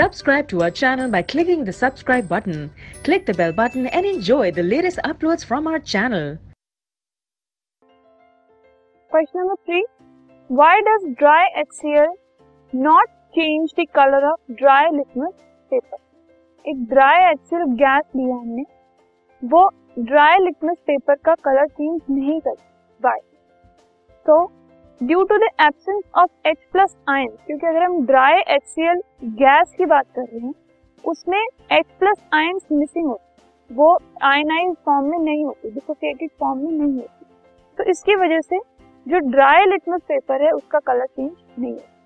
Subscribe to our channel by clicking the subscribe button. Click the bell button and enjoy the latest uploads from our channel. Question number 3. Why does dry HCl not change the color of dry litmus paper? If dry HCl gas, लिया हमने dry litmus paper paper का colour change नहीं Why? So. Due to the absence of H plus ion क्योंकि अगर हम dry HCl gas की बात कर रहे हैं, उसमें H प्लस आयन मिसिंग होती वो आयनाइज फॉर्म में नहीं होती डिसोसिएटेड फॉर्म में नहीं होती। तो इसकी वजह से जो ड्राई लिटमस पेपर है, उसका कलर चेंज नहीं होता।